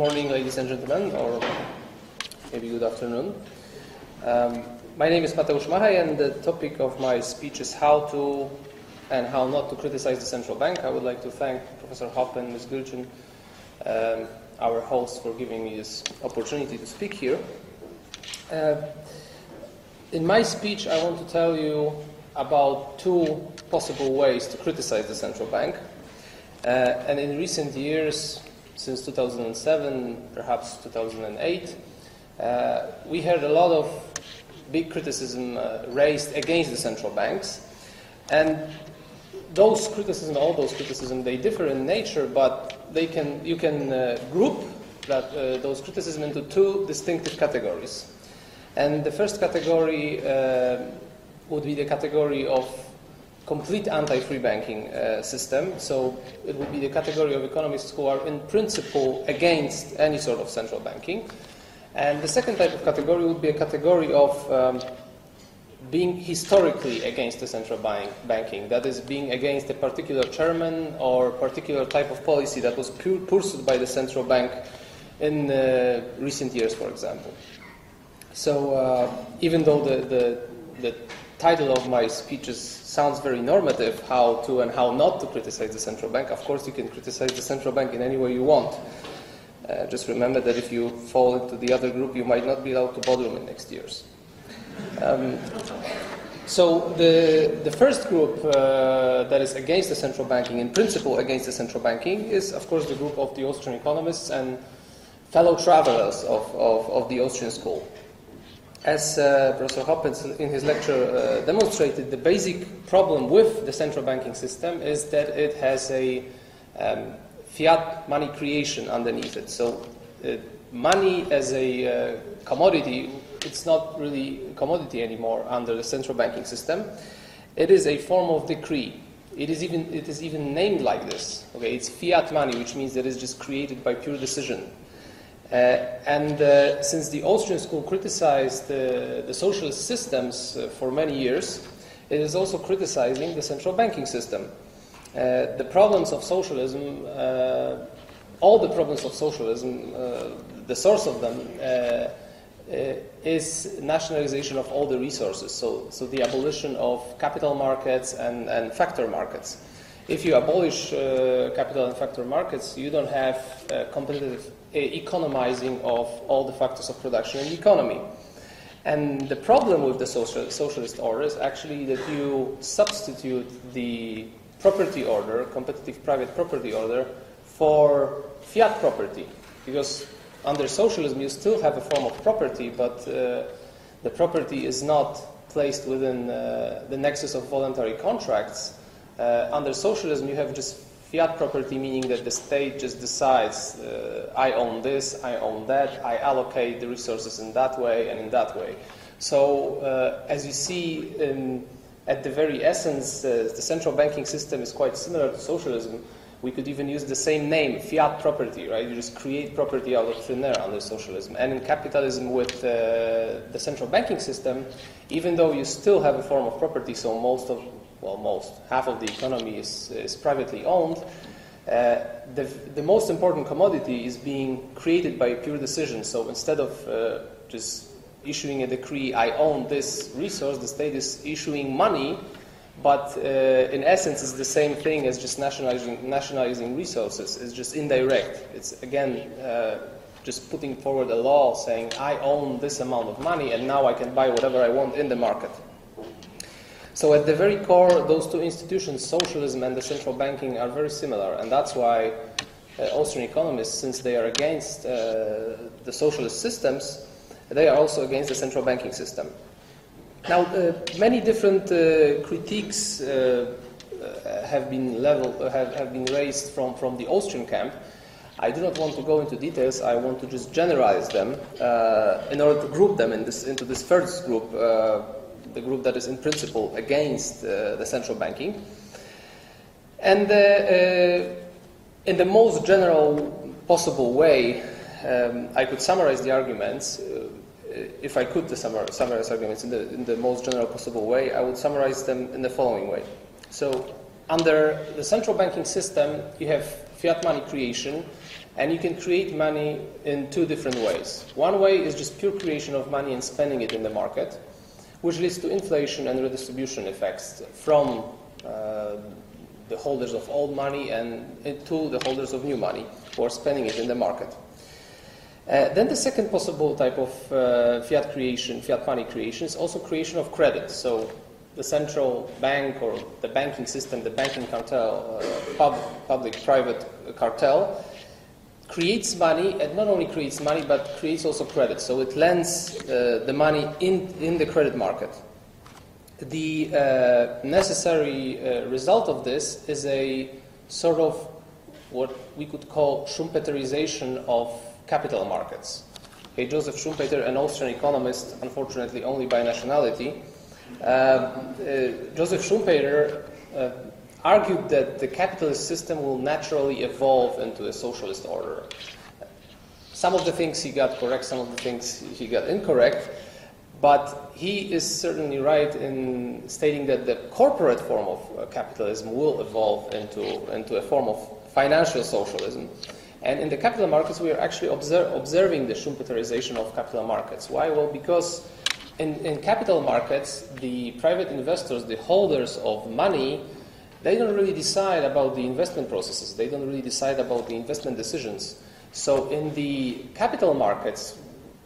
morning, ladies and gentlemen, or maybe good afternoon. Um, my name is Mateusz Machaj, and the topic of my speech is how to and how not to criticize the central bank. I would like to thank Professor Hoppe and Ms. Gülçin, um, our hosts, for giving me this opportunity to speak here. Uh, in my speech, I want to tell you about two possible ways to criticize the central bank. Uh, and in recent years, since 2007, perhaps 2008, uh, we heard a lot of big criticism uh, raised against the central banks. And those criticism, all those criticism, they differ in nature, but they can, you can uh, group that, uh, those criticism into two distinctive categories. And the first category uh, would be the category of complete anti-free banking uh, system. So it would be the category of economists who are in principle against any sort of central banking. And the second type of category would be a category of um, being historically against the central bank, banking, that is, being against a particular chairman or particular type of policy that was pursued by the central bank in uh, recent years, for example. So uh, even though the, the, the title of my speeches sounds very normative, how to and how not to criticize the central bank. Of course, you can criticize the central bank in any way you want. Uh, just remember that if you fall into the other group, you might not be allowed to Bodrum in next years. Um, so the, the first group uh, that is against the central banking, in principle against the central banking, is of course the group of the Austrian economists and fellow travelers of, of, of the Austrian school. As uh, Professor Hoppe in his lecture uh, demonstrated, the basic problem with the central banking system is that it has a um, fiat money creation underneath it. So, uh, money as a uh, commodity, it's not really a commodity anymore under the central banking system. It is a form of decree. It is even, it is even named like this. Okay, it's fiat money, which means that it's just created by pure decision. Uh, and uh, since the Austrian school criticized the, socialist systems uh, for many years, it is also criticizing the central banking system. Uh, the problems of socialism, uh, all the problems of socialism, uh, the source of them is nationalization of all the resources, so, so the abolition of capital markets and, and factor markets. If you abolish capital and factor markets, you don't have competitive economizing of all the factors of production in the economy. And the problem with the social, socialist order is actually that you substitute the property order, competitive private property order, for fiat property. Because under socialism, you still have a form of property, but uh, the property is not placed within uh, the nexus of voluntary contracts. Uh, under socialism, you have just fiat property meaning that the state just decides uh, I own this, I own that, I allocate the resources in that way and in that way. So, uh, as you see, in, at the very essence, uh, the central banking system is quite similar to socialism. We could even use the same name, fiat property, right? You just create property out of thin air under socialism. And in capitalism, with uh, the central banking system, even though you still have a form of property, so most of well, most, half of the economy is, is privately owned, uh, the, the most important commodity is being created by pure decision. So instead of uh, just issuing a decree, I own this resource, the state is issuing money, but uh, in essence, it's the same thing as just nationalizing, nationalizing resources. It's just indirect. It's again uh, just putting forward a law saying, I own this amount of money, and now I can buy whatever I want in the market. So at the very core, those two institutions, socialism and the central banking, are very similar, and that's why uh, Austrian economists, since they are against uh, the socialist systems, they are also against the central banking system. Now, uh, many different uh, critiques uh, uh, have been level, have, have been raised from, from the Austrian camp. I do not want to go into details. I want to just generalize them in order to group them in this, into this first group the group that is in principle against uh, the central banking. And uh, uh, in the most general possible way, um, I could summarize the arguments. if I could summarize, arguments in the, in the most general possible way, I would summarize them in the following way. So, under the central banking system, you have fiat money creation, And you can create money in two different ways. One way is just pure creation of money and spending it in the market, which leads to inflation and redistribution effects from uh, the holders of old money and to the holders of new money who are spending it in the market. Uh, then the second possible type of uh, fiat creation, fiat money creation, is also creation of credit. So the central bank or the banking system, the banking cartel, uh, pub, public-private cartel, creates money, and not only creates money, but creates also credit. So it lends uh, the money in, in the credit market. The uh, necessary uh, result of this is a sort of what we could call Schumpeterization of capital markets. Okay, Joseph Schumpeter, an Austrian economist, unfortunately only by nationality, uh, uh, Joseph Schumpeter uh, argued that the capitalist system will naturally evolve into a socialist order. Some of the things he got correct, some of the things he got incorrect, but he is certainly right in stating that the corporate form of uh, capitalism will evolve into, into a form of financial socialism. And in the capital markets, we are actually observing the Schumpeterization of capital markets. Why? Well, because in, in capital markets, the private investors, the holders of money, they don't really decide about the investment processes. They don't really decide about the investment decisions. So in the capital markets,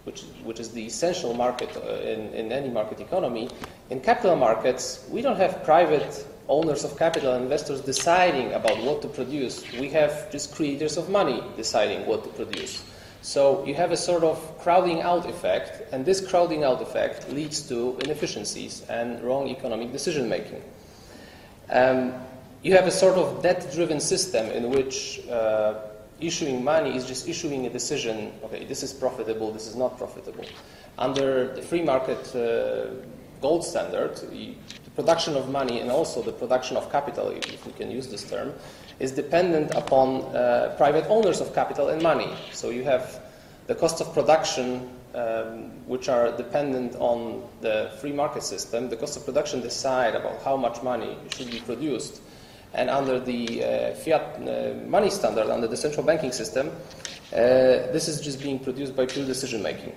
which, which is the essential market uh, in, in any market economy, in capital markets, we don't have private owners of capital, investors deciding about what to produce. We have just creators of money deciding what to produce. So you have a sort of crowding out effect, and this crowding out effect leads to inefficiencies and wrong economic decision making. Um, you have a sort of debt driven system in which uh, issuing money is just issuing a decision okay, this is profitable, this is not profitable. Under the free market uh, gold standard, the production of money and also the production of capital, if we can use this term, is dependent upon uh, private owners of capital and money. So you have the cost of production, um, which are dependent on the free market system. The cost of production decide about how much money should be produced. And under the uh, fiat uh, money standard, under the central banking system, uh, this is just being produced by pure decision making.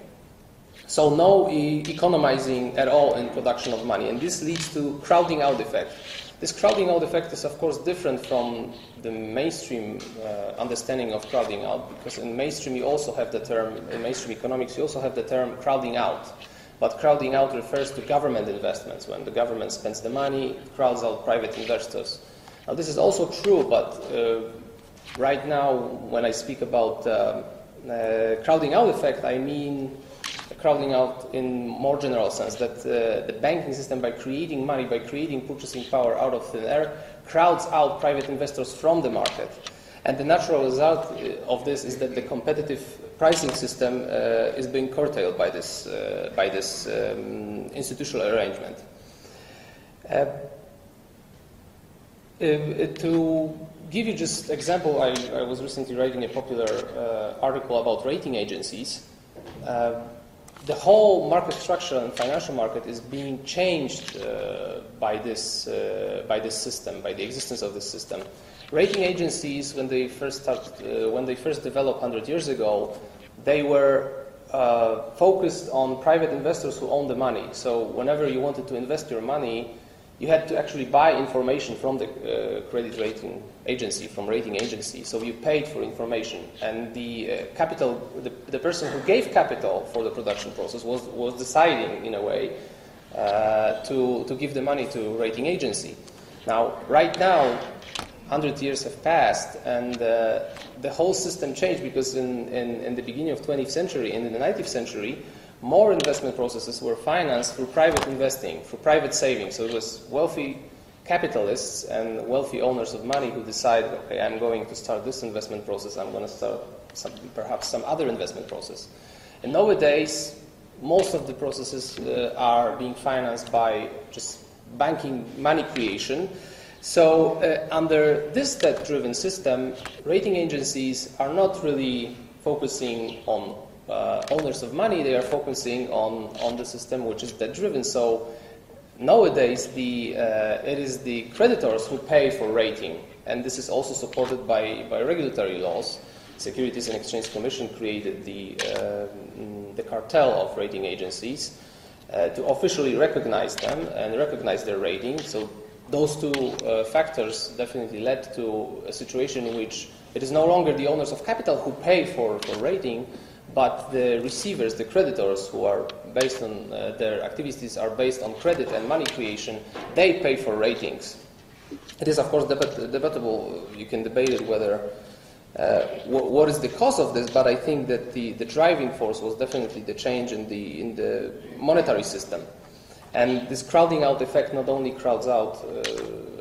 So no e- economizing at all in production of money, and this leads to crowding out effect. This crowding out effect is, of course, different from the mainstream uh, understanding of crowding out, because in mainstream you also have the term, in mainstream economics, you also have the term crowding out. But crowding out refers to government investments. When the government spends the money, it crowds out private investors. Now, this is also true, but uh, right now, when I speak about uh, uh crowding out effect, I mean crowding out in more general sense, that uh, the banking system, by creating money, by creating purchasing power out of thin air, crowds out private investors from the market. And the natural result uh, of this is that the competitive pricing system uh, is being curtailed by this, uh, by this um, institutional arrangement. Uh, uh, to give you just example, I, I, was recently writing a popular article about rating agencies the whole market structure and financial market is being changed uh, by, this, uh, by this system, by the existence of this system. Rating agencies, when they first, started, uh, when they first developed 100 years ago, they were uh, focused on private investors who own the money. So whenever you wanted to invest your money, you had to actually buy information from the uh, credit rating agency, from rating agency. So you paid for information, and the uh, capital, the, the, person who gave capital for the production process was, was deciding, in a way, uh, to, to give the money to rating agency. Now, right now, 100 years have passed, and uh, the whole system changed because in, in, in the beginning of 20th century and in the 19th century, more investment processes were financed through private investing, through private savings. So it was wealthy capitalists and wealthy owners of money who decided, okay, I'm going to start this investment process, I'm going to start some, perhaps some other investment process. And nowadays, most of the processes uh, are being financed by just banking money creation. So, uh, under this debt driven system, rating agencies are not really focusing on uh, owners of money, they are focusing on, on the system which is debt driven. So nowadays, the, uh, it is the creditors who pay for rating, and this is also supported by, by regulatory laws. Securities and Exchange Commission created the, uh, the cartel of rating agencies uh, to officially recognize them and recognize their rating. So those two uh, factors definitely led to a situation in which it is no longer the owners of capital who pay for, for rating, but the receivers, the creditors who are based on uh, their activities are based on credit and money creation, they pay for ratings. It is, of course, debat- debatable. You can debate it whether uh, wh- what is the cause of this, but I think that the, the driving force was definitely the change in the, in the monetary system. And this crowding out effect not only crowds out uh,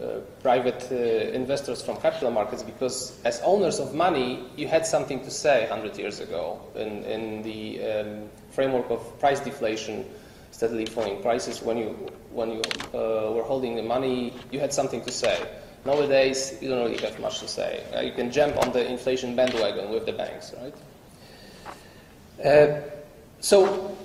private uh, investors from capital markets, because as owners of money, you had something to say 100 years ago in, in the um, framework of price deflation, steadily falling prices. When you, when you uh, were holding the money, you had something to say. Nowadays, you don't really have much to say. Uh, you can jump on the inflation bandwagon with the banks, right? Uh, so,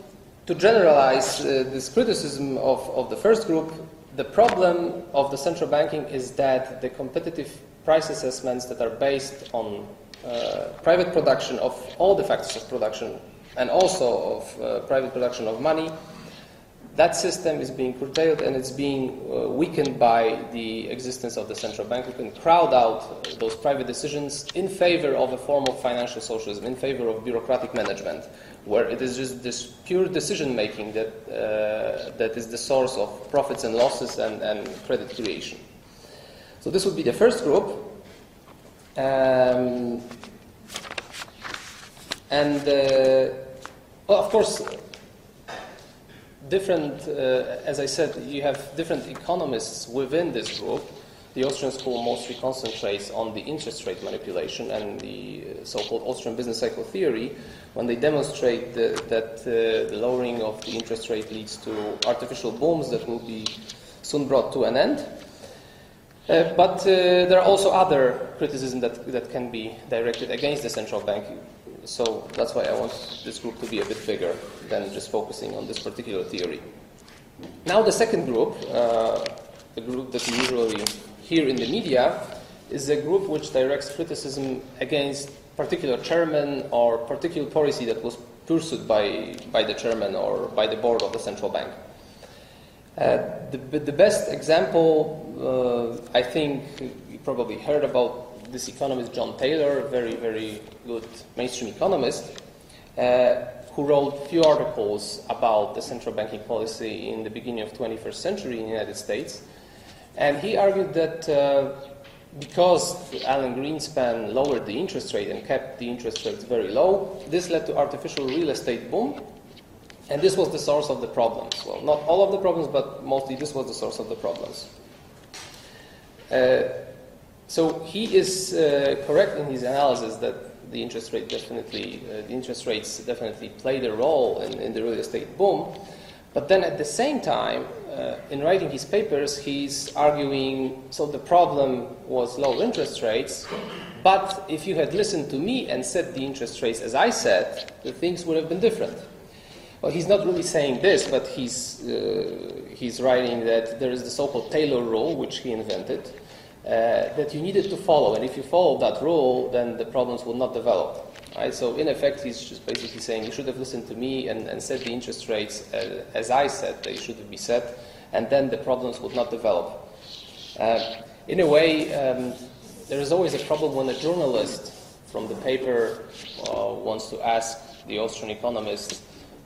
to generalize uh, this criticism of, of the first group, the problem of the central banking is that the competitive price assessments that are based on uh, private production of all the factors of production and also of uh, private production of money that system is being curtailed and it's being uh, weakened by the existence of the central bank. Who can crowd out those private decisions in favor of a form of financial socialism, in favor of bureaucratic management, where it is just this pure decision making that, uh, that is the source of profits and losses and, and credit creation. So, this would be the first group. Um, and, uh, well, of course, different, uh, as I said, you have different economists within this group. The Austrian school mostly concentrates on the interest rate manipulation and the uh, so-called Austrian business cycle theory, when they demonstrate the, that uh, the lowering of the interest rate leads to artificial booms that will be soon brought to an end. Uh, but uh, there are also other criticisms that, that can be directed against the central bank so that's why I want this group to be a bit bigger than just focusing on this particular theory. Now, the second group, uh, the group that usually hear in the media, is a group which directs criticism against particular chairman or particular policy that was pursued by, by the chairman or by the board of the central bank. Uh, the, the best example, uh, I think you probably heard about this economist, John Taylor, very, very good mainstream economist, uh, who wrote a few articles about the central banking policy in the beginning of 21st century in the United States. And he argued that uh, because Alan Greenspan lowered the interest rate and kept the interest rates very low, this led to artificial real estate boom. And this was the source of the problems. Well, not all of the problems, but mostly this was the source of the problems. Uh, so he is uh, correct in his analysis that the interest rate definitely, uh, the interest rates definitely played a role in, in, the real estate boom. But then at the same time, uh, in writing his papers, he's arguing so the problem was low interest rates, but if you had listened to me and set the interest rates as I said, the things would have been different. Well, he's not really saying this, but he's, uh, he's writing that there is the so called Taylor rule, which he invented, uh, that you needed to follow. And if you follow that rule, then the problems will not develop. Right? So, in effect, he's just basically saying you should have listened to me and, and set the interest rates uh, as I said they should be set, and then the problems would not develop. Uh, in a way, um, there is always a problem when a journalist from the paper uh, wants to ask the Austrian economist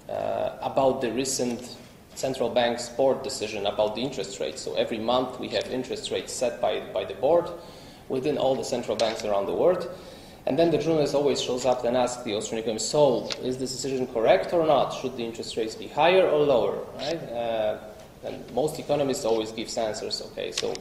uh, about the recent central bank's board decision about the interest rates. So every month we have interest rates set by, by the board within all the central banks around the world. And then the journalist always shows up and asks the Austrian economist, so is this decision correct or not? Should the interest rates be higher or lower? Right? Uh, and most economists always give answers, okay, so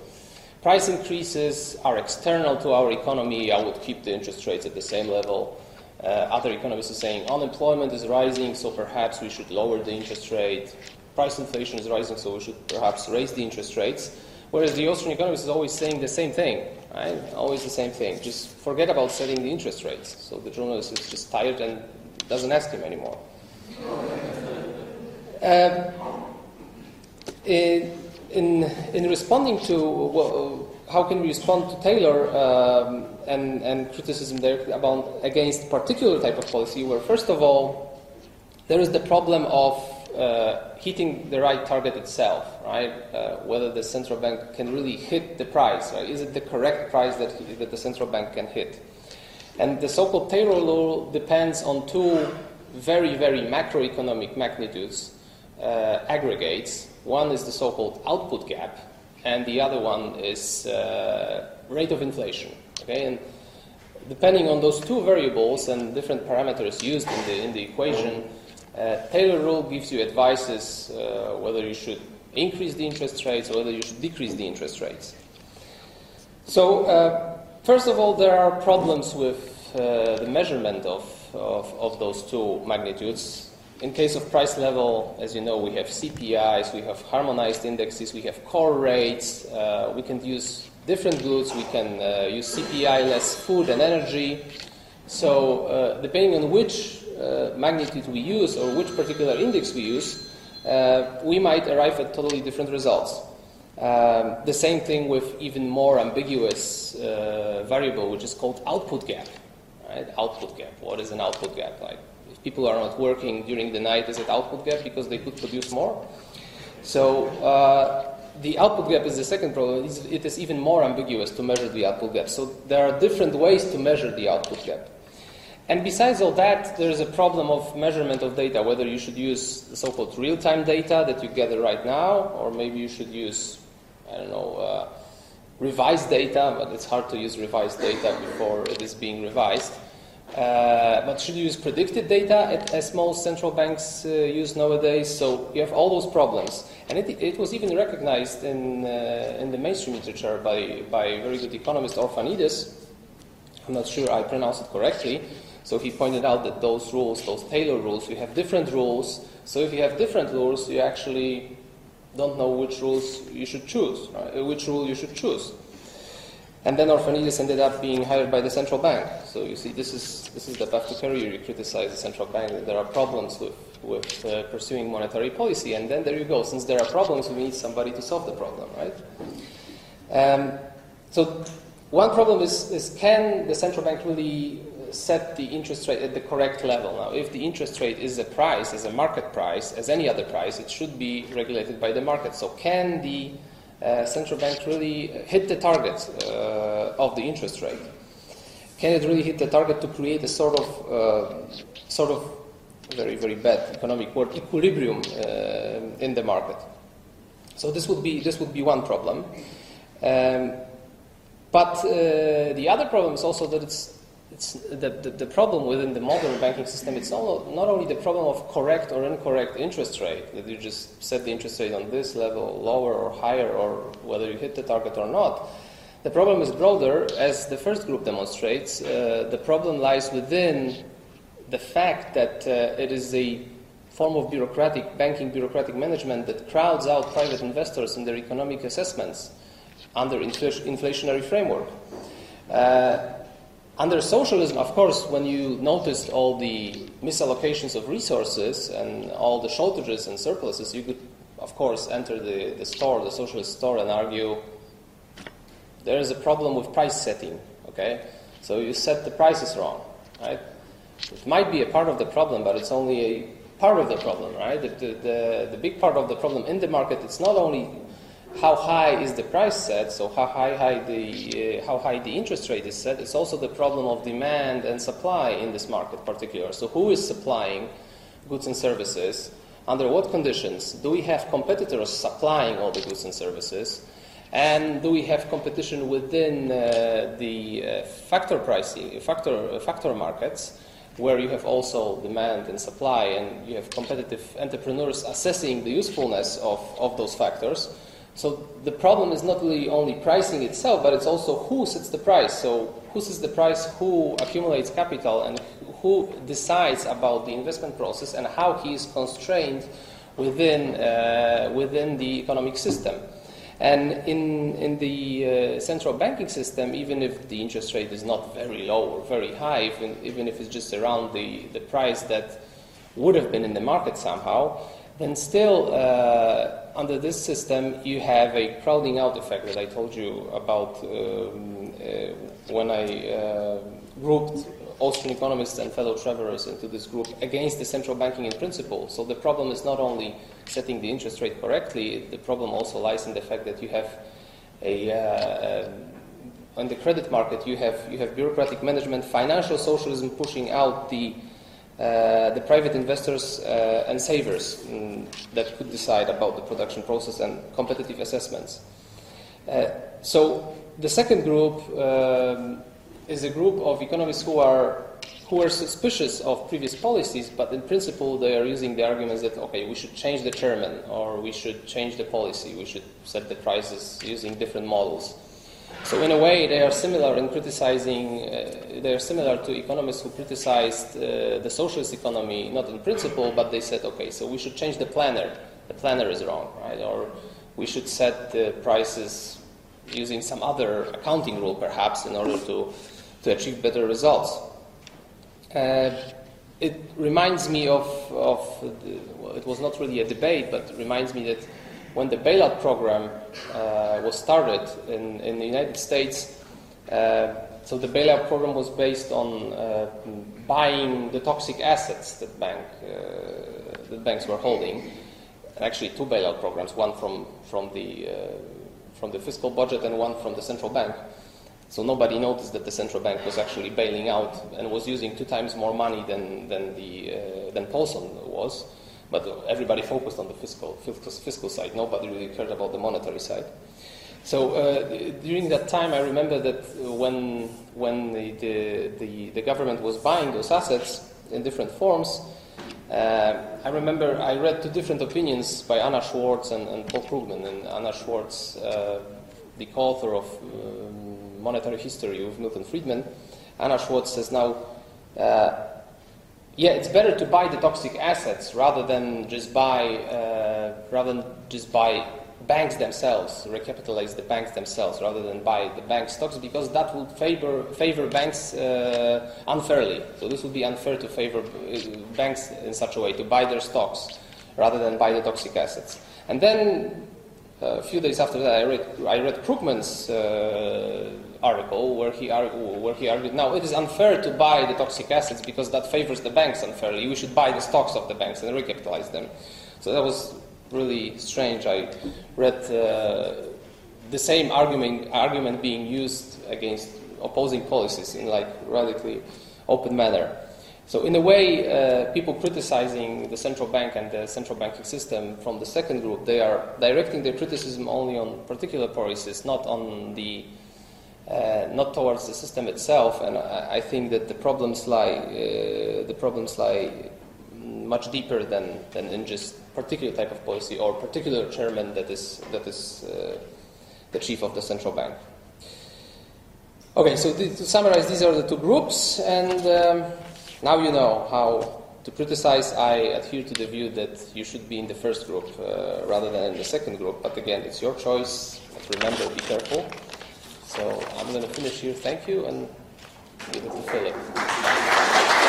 price increases are external to our economy. I would keep the interest rates at the same level. Uh, other economists are saying unemployment is rising, so perhaps we should lower the interest rate price inflation is rising, so we should perhaps raise the interest rates. Whereas the Austrian economist is always saying the same thing, right? Always the same thing. Just forget about setting the interest rates. So the journalist is just tired and doesn't ask him anymore. Um, in, in, in responding to well, how can we respond to Taylor um, and, and criticism there about against particular type of policy, where first of all there is the problem of uh, hitting the right target itself, right? Uh, whether the central bank can really hit the price, right? Is it the correct price that, that the central bank can hit? And the so-called Taylor law depends on two very, very macroeconomic magnitudes, uh, aggregates. One is the so-called output gap, and the other one is uh, rate of inflation. Okay, and depending on those two variables and different parameters used in the in the equation, uh, Taylor rule gives you advices uh, whether you should increase the interest rates or whether you should decrease the interest rates. So, uh, first of all, there are problems with uh, the measurement of, of, of those two magnitudes. In case of price level, as you know, we have CPIs, we have harmonized indexes, we have core rates, uh, we can use different goods, we can uh, use CPI less food and energy. So, depending on which magnitude we use or which particular index we use, uh, we might arrive at totally different results. Um, the same thing with even more ambiguous uh, variable, which is called output gap. Right? Output gap. What is an output gap? Like if people are not working during the night, is it output gap because they could produce more? So uh, the output gap is the second problem. It is even more ambiguous to measure the output gap. So there are different ways to measure the output gap. And besides all that, there is a problem of measurement of data, whether you should use the so-called real-time data that you gather right now, or maybe you should use, I don't know, uh, revised data, but it's hard to use revised data before it is being revised. Uh, but should you use predicted data as most central banks uh, use nowadays? So you have all those problems. And it, it was even recognized in, uh, in the mainstream literature by, by very good economist, Orphanides. I'm not sure I pronounced it correctly. So he pointed out that those rules, those Taylor rules, you have different rules. So if you have different rules, you actually don't know which rules you should choose, right? which rule you should choose. And then Orphanides ended up being hired by the central bank. So you see, this is, this is the career. You criticize the central bank. There are problems with, with uh, pursuing monetary policy. And then there you go. Since there are problems, we need somebody to solve the problem, right? Um, so one problem is, is can the central bank really set the interest rate at the correct level? Now, if the interest rate is a price, as a market price, as any other price, it should be regulated by the market. So can the uh, central bank really hit the target uh, of the interest rate? Can it really hit the target to create a sort of, uh, sort of very, very bad economic word, equilibrium uh, in the market? So this would be, this would be one problem. Um, but uh, the other problem is also that it's it's the, the, the, problem within the modern banking system, it's not, not only the problem of correct or incorrect interest rate, that you just set the interest rate on this level, lower or higher, or whether you hit the target or not. The problem is broader, as the first group demonstrates. Uh, the problem lies within the fact that uh, it is a form of bureaucratic, banking bureaucratic management that crowds out private investors in their economic assessments under infl- inflationary framework. Uh, under socialism, of course, when you noticed all the misallocations of resources and all the shortages and surpluses, you could, of course, enter the, the store, the socialist store, and argue there is a problem with price setting. Okay, so you set the prices wrong, right? It might be a part of the problem, but it's only a part of the problem, right? The, the, the, the big part of the problem in the market, it's not only how high is the price set, so how high, high the, uh, how high the interest rate is set, it's also the problem of demand and supply in this market particular. So who is supplying goods and services? Under what conditions? Do we have competitors supplying all the goods and services? And do we have competition within uh, the uh, factor pricing, factor, factor markets, where you have also demand and supply, and you have competitive entrepreneurs assessing the usefulness of, of those factors? So the problem is not really only pricing itself, but it's also who sets the price. So who sets the price, who accumulates capital, and who decides about the investment process, and how he is constrained within uh, within the economic system. And in in the uh, central banking system, even if the interest rate is not very low or very high, even, even if it's just around the, the price that would have been in the market somehow, then still, uh, under this system, you have a crowding out effect that I told you about um, uh, when I uh, grouped Austrian economists and fellow travelers into this group against the central banking in principle. So the problem is not only setting the interest rate correctly, the problem also lies in the fact that you have a uh, on the credit market, you have, you have bureaucratic management, financial socialism pushing out the, the private investors uh, and savers um, that could decide about the production process and competitive assessments. Uh, so the second group um, is a group of economists who are who are suspicious of previous policies, but in principle they are using the arguments that okay, we should change the chairman or we should change the policy, we should set the prices using different models. So in a way, they are similar in criticizing. Uh, they are similar to economists who criticized uh, the socialist economy, not in principle, but they said, okay, so we should change the planner. The planner is wrong, right? Or we should set the prices using some other accounting rule, perhaps, in order to to achieve better results. Uh, it reminds me of, of the, well, it was not really a debate, but reminds me that when the bailout program uh, was started in, in, the United States, uh, so the bailout program was based on uh, buying the toxic assets that, bank, uh, that banks were holding. Actually, two bailout programs, one from, from, the, uh, from the fiscal budget and one from the central bank. So nobody noticed that the central bank was actually bailing out and was using two times more money than, than, the, uh, than Paulson was. But everybody focused on the fiscal, fiscal side. Nobody really cared about the monetary side. So uh, during that time, I remember that when, when the, the, the, the government was buying those assets in different forms, uh, I remember I read two different opinions by Anna Schwartz and, and Paul Krugman. And Anna Schwartz, uh, the co-author of um, Monetary History with Milton Friedman, Anna Schwartz says now, uh, yeah, it's better to buy the toxic assets rather than just buy uh, rather than just buy banks themselves, recapitalize the banks themselves rather than buy the bank stocks because that would favor favor banks uh, unfairly. So this would be unfair to favor uh, banks in such a way to buy their stocks rather than buy the toxic assets. And then a few days after that, I read I read Krugman's. Uh, article where he, argue, where he argued, now it is unfair to buy the toxic assets because that favors the banks unfairly. We should buy the stocks of the banks and recapitalize them. So that was really strange. I read uh, the same argument, argument being used against opposing policies in like radically open manner. So in a way, uh, people criticizing the central bank and the central banking system from the second group, they are directing their criticism only on particular policies, not on the uh, not towards the system itself. And I, I think that the problems lie uh, the problems lie much deeper than, than in just particular type of policy or particular chairman that is that is uh, the chief of the central bank. Okay, so th- to summarize, these are the two groups, and um, now you know how to criticize. I adhere to the view that you should be in the first group uh, rather than in the second group. But again, it's your choice. But remember, be careful. So I'm going to finish here. Thank you, and give it to Philip.